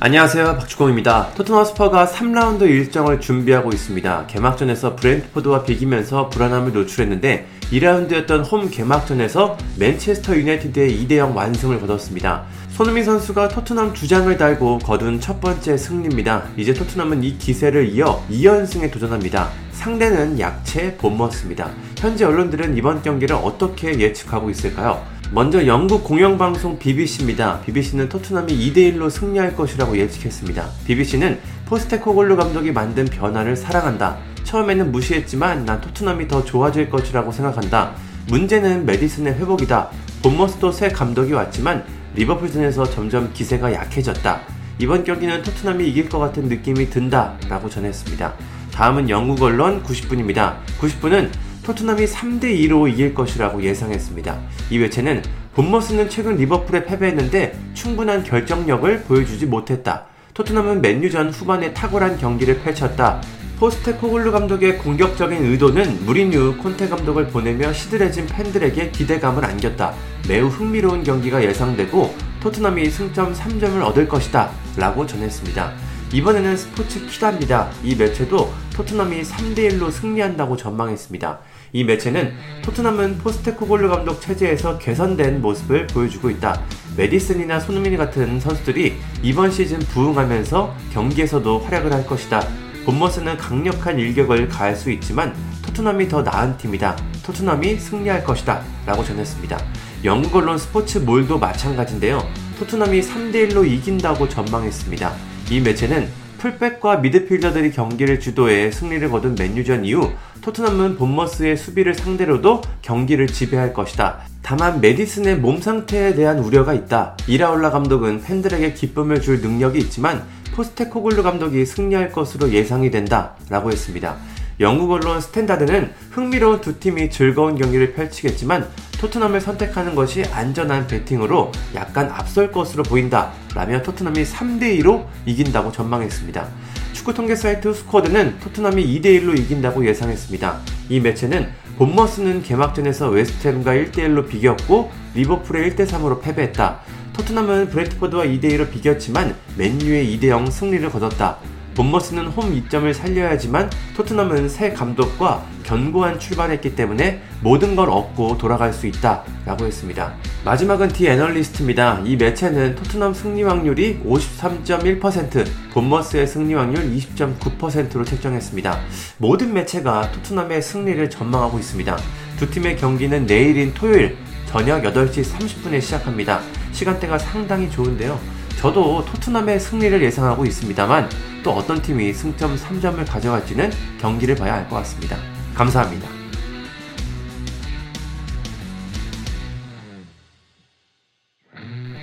안녕하세요 박주공입니다. 토트넘 스퍼가 3라운드 일정을 준비하고 있습니다. 개막전에서 브랜트포드와 비기면서 불안함을 노출했는데 2라운드였던 홈 개막전에서 맨체스터 유나이티드에 2대0 완승을 거뒀습니다. 손흥민 선수가 토트넘 주장을 달고 거둔 첫 번째 승리입니다. 이제 토트넘은 이 기세를 이어 2연승에 도전합니다. 상대는 약체 본머스입니다. 현재 언론들은 이번 경기를 어떻게 예측하고 있을까요? 먼저 영국 공영방송 BBC입니다. BBC는 토트넘이 2대1로 승리할 것이라고 예측했습니다. BBC는 포스테코골루 감독이 만든 변화를 사랑한다. 처음에는 무시했지만 난 토트넘이 더 좋아질 것이라고 생각한다. 문제는 메디슨의 회복이다. 본머스도 새 감독이 왔지만 리버풀전에서 점점 기세가 약해졌다. 이번 경기는 토트넘이 이길 것 같은 느낌이 든다. 라고 전했습니다. 다음은 영국 언론 90분입니다. 90분은 토트넘이 3대2로 이길 것이라고 예상했습니다. 이 매체는 본머스는 최근 리버풀에 패배했는데 충분한 결정력을 보여주지 못했다. 토트넘은 맨유전 후반에 탁월한 경기를 펼쳤다. 포스테 코글루 감독의 공격적인 의도는 무리뉴 콘테 감독을 보내며 시들해진 팬들에게 기대감을 안겼다. 매우 흥미로운 경기가 예상되고 토트넘이 승점 3점을 얻을 것이다. 라고 전했습니다. 이번에는 스포츠 키다입니다. 이 매체도 토트넘이 3대1로 승리한다고 전망했습니다. 이 매체는 토트넘은 포스테코골루 감독 체제에서 개선된 모습을 보여주고 있다. 메디슨이나 손흥민 같은 선수들이 이번 시즌 부흥하면서 경기에서도 활약을 할 것이다. 본머스는 강력한 일격을 가할 수 있지만 토트넘이 더 나은 팀이다. 토트넘이 승리할 것이다. 라고 전했습니다. 영국 언론 스포츠 몰도 마찬가지인데요. 토트넘이 3대1로 이긴다고 전망했습니다. 이 매체는 풀백과 미드필더들이 경기를 주도해 승리를 거둔 맨유전 이후 토트넘은 본머스의 수비를 상대로도 경기를 지배할 것이다. 다만 메디슨의 몸 상태에 대한 우려가 있다. 이라올라 감독은 팬들에게 기쁨을 줄 능력이 있지만 포스테코글루 감독이 승리할 것으로 예상이 된다. 라고 했습니다. 영국 언론 스탠다드는 흥미로운 두 팀이 즐거운 경기를 펼치겠지만 토트넘을 선택하는 것이 안전한 베팅으로 약간 앞설 것으로 보인다. 라며 토트넘이 3대2로 이긴다고 전망했습니다. 축구 통계 사이트 스쿼드는 토트넘이 2대1로 이긴다고 예상했습니다. 이 매체는 본머스는 개막전에서 웨스트햄과 1대1로 비겼고 리버풀에 1대3으로 패배했다. 토트넘은 브레트포드와 2대2로 비겼지만 맨유의 2대0 승리를 거뒀다. 본머스는 홈 이점을 살려야지만 토트넘은 새 감독과 견고한 출발했기 때문에 모든 걸 얻고 돌아갈 수 있다 라고 했습니다. 마지막은 디 애널리스트입니다. 이 매체는 토트넘 승리 확률이 53.1%, 본머스의 승리 확률 20.9%로 책정했습니다. 모든 매체가 토트넘의 승리를 전망하고 있습니다. 두 팀의 경기는 내일인 토요일 저녁 8시 30분에 시작합니다. 시간대가 상당히 좋은데요. 저도 토트넘의 승리를 예상하고 있습니다만 또 어떤 팀이 승점 3점을 가져갈지는 경기를 봐야 알 것 같습니다. 감사합니다.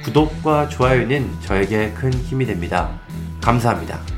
구독과 좋아요는 저에게 큰 힘이 됩니다. 감사합니다.